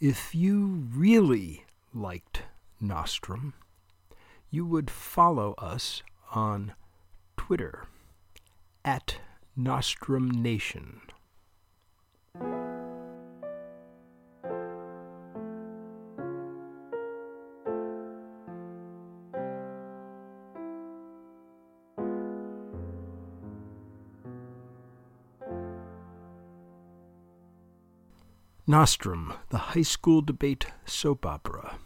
If you really liked Nostrum, you would follow us on Twitter at Nostrum Nation. Nostrum, the high school debate soap opera,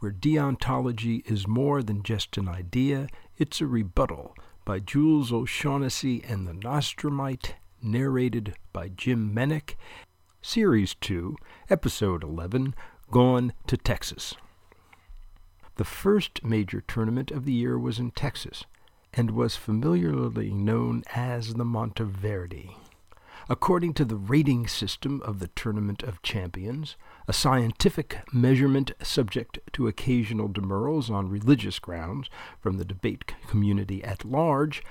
where deontology is more than just an idea, it's a rebuttal, by Jules O'Shaughnessy and the Nostrumite, narrated by Jim Menick, Series 2, Episode 11, Gone to Texas. The first major tournament of the year was in Texas, and was familiarly known as the Monteverdi. According to the rating system of the Tournament of Champions, a scientific measurement subject to occasional demurrals on religious grounds from the debate community at large,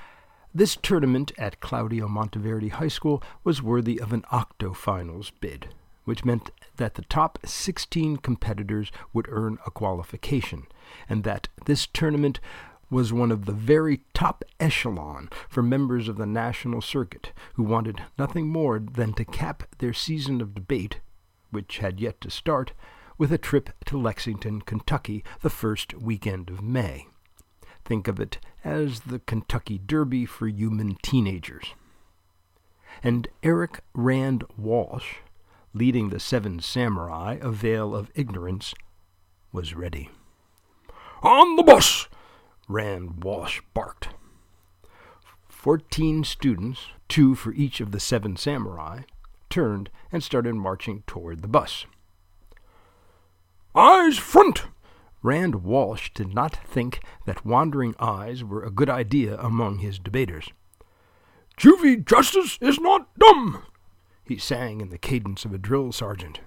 this tournament at Claudio Monteverdi High School was worthy of an octofinals bid, which meant that the top 16 competitors would earn a qualification, and that this tournament was one of the very top echelon for members of the national circuit who wanted nothing more than to cap their season of debate, which had yet to start, with a trip to Lexington, Kentucky, the first weekend of May. Think of it as the Kentucky Derby for human teenagers. And Eric Rand Walsh, leading the Seven Samurai, a veil of ignorance, was ready. On the bus! Rand Walsh barked. Fourteen students, two for each of the seven samurai, turned and started marching toward the bus. Eyes front! Rand Walsh did not think that wandering eyes were a good idea among his debaters. Juvie Justice is not dumb, he sang in the cadence of a drill sergeant.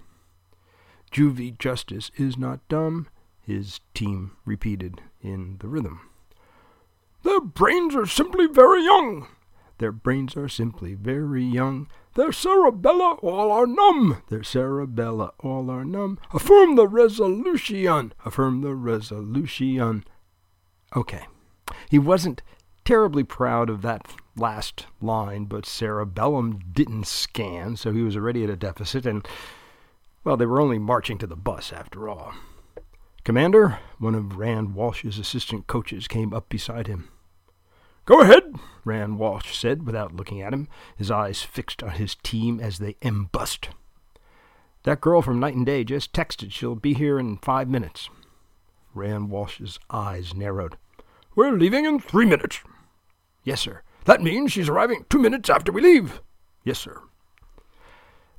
Juvie Justice is not dumb, his team repeated in the rhythm. Their brains are simply very young. Their brains are simply very young. Their cerebella all are numb. Their cerebella all are numb. Affirm the resolution. Affirm the resolution. Okay. He wasn't terribly proud of that last line, but cerebellum didn't scan, so he was already at a deficit, and, well, they were only marching to the bus after all. Commander, one of Rand Walsh's assistant coaches came up beside him. Go ahead, Rand Walsh said without looking at him, his eyes fixed on his team as they embussed. That girl from Night and Day just texted she'll be here in five minutes. Rand Walsh's eyes narrowed. We're leaving in three minutes. Yes, sir. That means she's arriving two minutes after we leave. Yes, sir.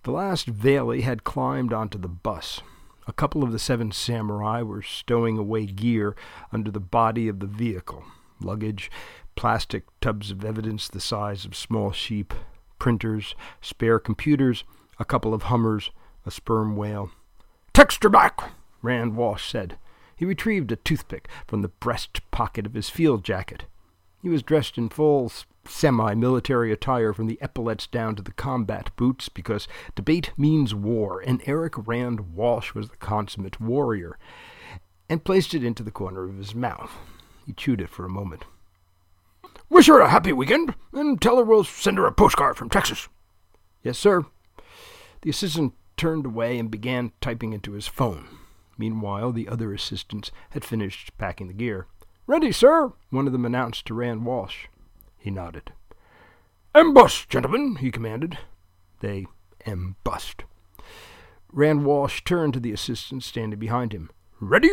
The last Veilie had climbed onto the bus. A couple of the seven samurai were stowing away gear under the body of the vehicle luggage, plastic tubs of evidence the size of small sheep, printers, spare computers, a couple of Hummers, a sperm whale. Texture back, Rand Walsh said. He retrieved a toothpick from the breast pocket of his field jacket. He was dressed in full semi military attire from the epaulets down to the combat boots because debate means war, and Eric Rand Walsh was the consummate warrior, and placed it into the corner of his mouth. He chewed it for a moment. Wish her a happy weekend, and tell her we'll send her a postcard from Texas. Yes, sir. The assistant turned away and began typing into his phone. Meanwhile, the other assistants had finished packing the gear. Ready, sir, one of them announced to Rand Walsh. He nodded. Embus, gentlemen, he commanded. They embust. Rand Walsh turned to the assistant standing behind him. Ready?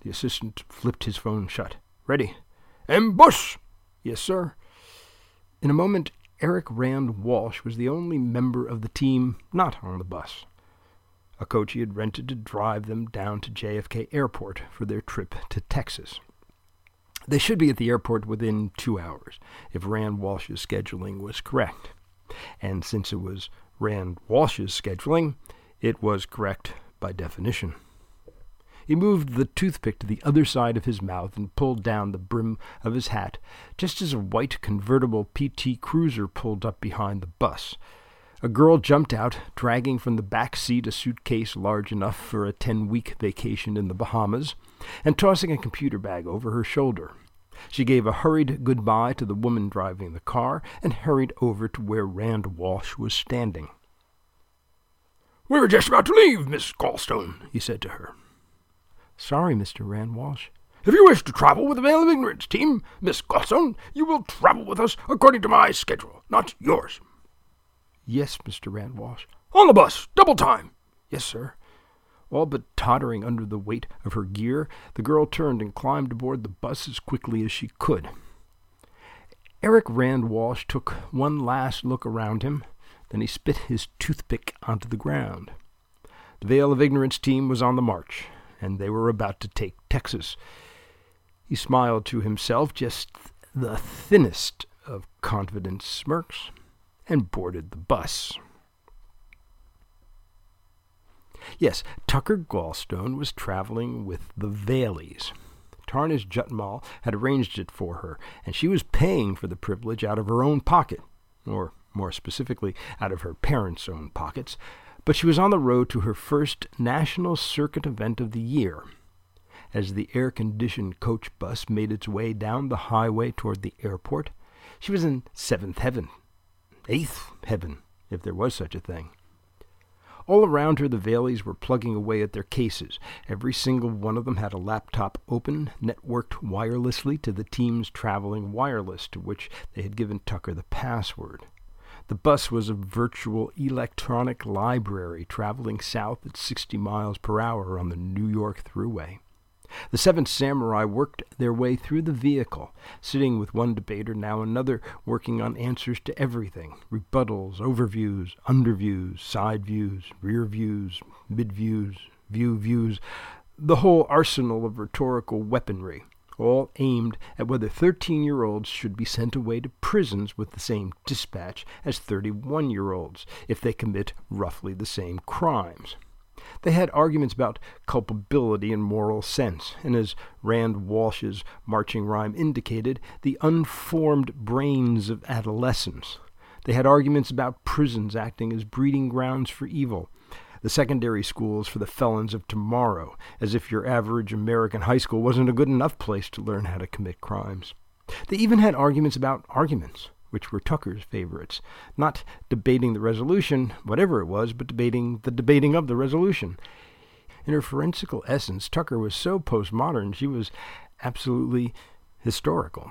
The assistant flipped his phone shut. Ready. Embus! Yes, sir. In a moment, Eric Rand Walsh was the only member of the team not on the bus. A coach he had rented to drive them down to JFK Airport for their trip to Texas. They should be at the airport within two hours, if Rand Walsh's scheduling was correct. And since it was Rand Walsh's scheduling, it was correct by definition. He moved the toothpick to the other side of his mouth and pulled down the brim of his hat, just as a white convertible PT Cruiser pulled up behind the bus. A girl jumped out, dragging from the back seat a suitcase large enough for a ten week vacation in the Bahamas, and tossing a computer bag over her shoulder. She gave a hurried goodbye to the woman driving the car and hurried over to where Rand Walsh was standing. We were just about to leave, Miss Gallstone, he said to her. Sorry, Mr. Rand Walsh. If you wish to travel with the Veil of Ignorance team, Miss Gallstone, you will travel with us according to my schedule, not yours. Yes, Mr. Rand Walsh. On the bus, double time. Yes, sir. All but tottering under the weight of her gear, the girl turned and climbed aboard the bus as quickly as she could. Eric Rand Walsh took one last look around him, then he spit his toothpick onto the ground. The Veil of Ignorance team was on the march, and they were about to take Texas. He smiled to himself just the thinnest of confident smirks and boarded the bus. Yes, Tucker Gallstone was traveling with the Vaileys. Tarnish Jutmal had arranged it for her, and she was paying for the privilege out of her own pocket, or more specifically, out of her parents' own pockets. But she was on the road to her first national circuit event of the year. As the air conditioned coach bus made its way down the highway toward the airport, she was in seventh heaven, eighth heaven, if there was such a thing. All around her, the Vaileys were plugging away at their cases. Every single one of them had a laptop open, networked wirelessly to the team's traveling wireless, to which they had given Tucker the password. The bus was a virtual electronic library traveling south at 60 miles per hour on the New York Thruway. The seven Samurai worked their way through the vehicle, sitting with one debater, now another, working on answers to everything rebuttals, overviews, underviews, side views, rear views, mid views, view views, the whole arsenal of rhetorical weaponry, all aimed at whether 13 year olds should be sent away to prisons with the same dispatch as 31 year olds if they commit roughly the same crimes. They had arguments about culpability and moral sense, and as Rand Walsh's marching rhyme indicated, the unformed brains of adolescence. They had arguments about prisons acting as breeding grounds for evil, the secondary schools for the felons of tomorrow, as if your average American high school wasn't a good enough place to learn how to commit crimes. They even had arguments about arguments which were Tucker's favorites, not debating the resolution, whatever it was, but debating the debating of the resolution. In her forensical essence, Tucker was so postmodern she was absolutely historical.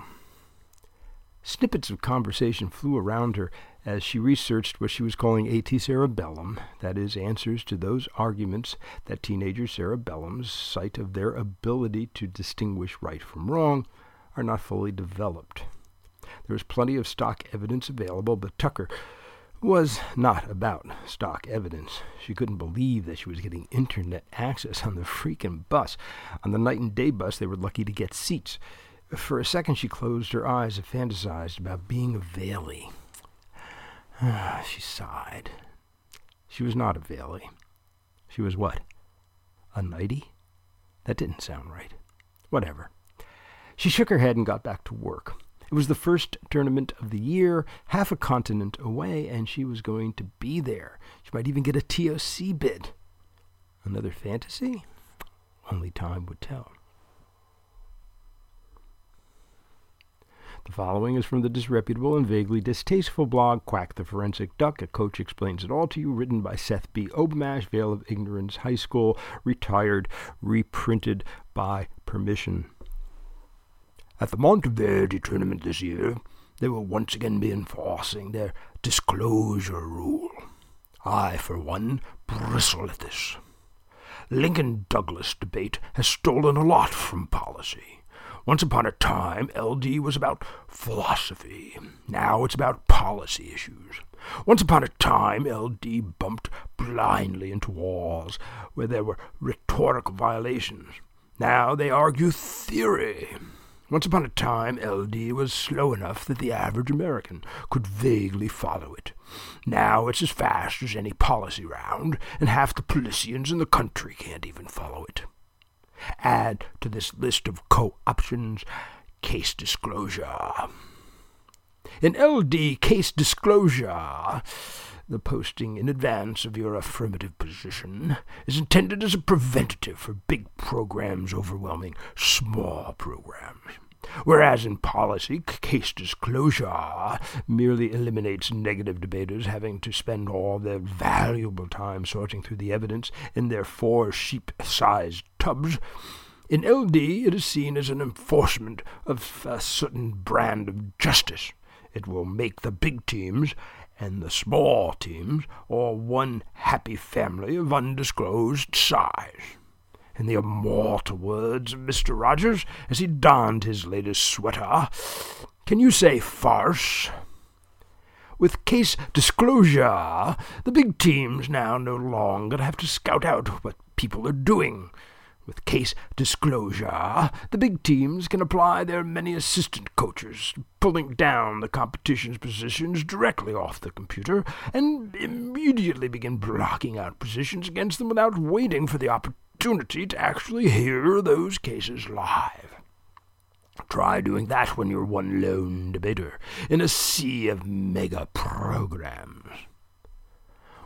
Snippets of conversation flew around her as she researched what she was calling AT cerebellum, that is, answers to those arguments that teenager cerebellums cite of their ability to distinguish right from wrong are not fully developed. There was plenty of stock evidence available, but Tucker was not about stock evidence. She couldn't believe that she was getting internet access on the freaking bus. On the night and day bus, they were lucky to get seats. For a second, she closed her eyes and fantasized about being a Vailey. she sighed. She was not a Vailey. She was what? A nighty? That didn't sound right. Whatever. She shook her head and got back to work. It was the first tournament of the year, half a continent away, and she was going to be there. She might even get a TOC bid. Another fantasy? Only time would tell. The following is from the disreputable and vaguely distasteful blog Quack the Forensic Duck. A coach explains it all to you, written by Seth B. Obamash, Veil of Ignorance High School, retired, reprinted by permission. At the Monteverdi tournament this year, they will once again be enforcing their disclosure rule. I, for one, bristle at this. Lincoln Douglas debate has stolen a lot from policy. Once upon a time, LD was about philosophy. Now it's about policy issues. Once upon a time, LD bumped blindly into walls where there were rhetorical violations. Now they argue theory. Once upon a time, LD was slow enough that the average American could vaguely follow it. Now it's as fast as any policy round, and half the Policians in the country can't even follow it. Add to this list of co-options case disclosure. In LD case disclosure, The posting in advance of your affirmative position is intended as a preventative for big programs overwhelming small programs. Whereas in policy, case disclosure merely eliminates negative debaters having to spend all their valuable time sorting through the evidence in their four sheep sized tubs. In LD, it is seen as an enforcement of a certain brand of justice. It will make the big teams and the small teams are one happy family of undisclosed size. In the immortal words of Mr. Rogers, as he donned his latest sweater, can you say farce? With case disclosure, the big teams now no longer have to scout out what people are doing. With case disclosure, the big teams can apply their many assistant coaches, pulling down the competition's positions directly off the computer, and immediately begin blocking out positions against them without waiting for the opportunity to actually hear those cases live. Try doing that when you're one lone debater in a sea of mega programs.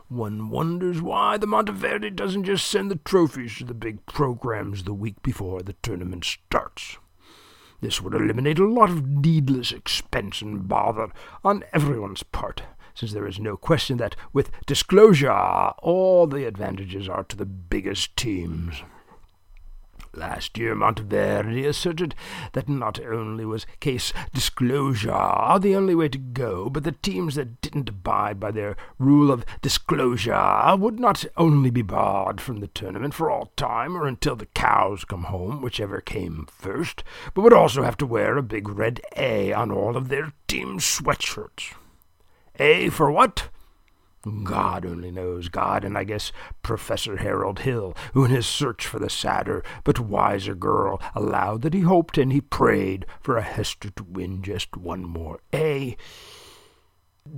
One wonders why the Monteverdi doesn't just send the trophies to the big programs the week before the tournament starts. This would eliminate a lot of needless expense and bother on everyone's part, since there is no question that, with disclosure, all the advantages are to the biggest teams. Last year, Monteverdi asserted that not only was case disclosure the only way to go, but the teams that didn't abide by their rule of disclosure would not only be barred from the tournament for all time or until the cows come home, whichever came first, but would also have to wear a big red A on all of their team sweatshirts. A for what? God only knows, God, and I guess Professor Harold Hill, who in his search for the sadder but wiser girl allowed that he hoped and he prayed for a Hester to win just one more A.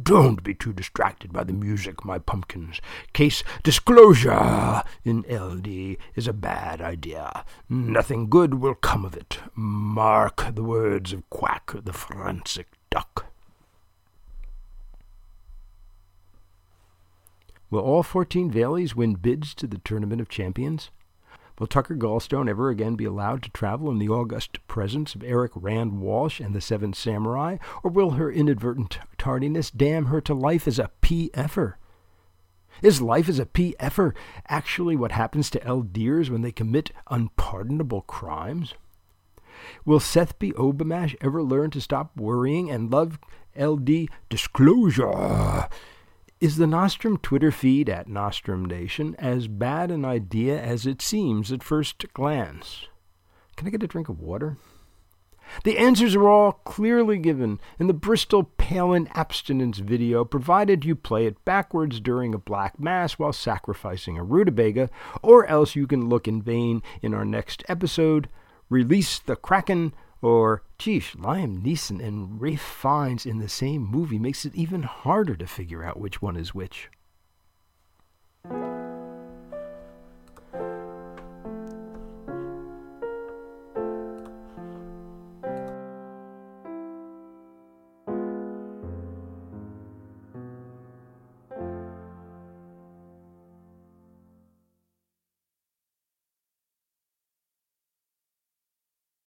Don't be too distracted by the music, my pumpkins. Case disclosure in LD is a bad idea. Nothing good will come of it. Mark the words of Quack the forensic duck. Will all 14 Valies win bids to the Tournament of Champions? Will Tucker Gallstone ever again be allowed to travel in the august presence of Eric Rand Walsh and the Seven Samurai, or will her inadvertent tardiness damn her to life as a PFer? Is life as a PFer actually what happens to LDers when they commit unpardonable crimes? Will Seth B. Obamash ever learn to stop worrying and love LD disclosure? Is the Nostrum Twitter feed at Nostrum Nation as bad an idea as it seems at first glance? Can I get a drink of water? The answers are all clearly given in the Bristol Palin abstinence video, provided you play it backwards during a black mass while sacrificing a rutabaga, or else you can look in vain in our next episode, Release the Kraken, or, geez, Liam Neeson and Ralph Fiennes in the same movie makes it even harder to figure out which one is which.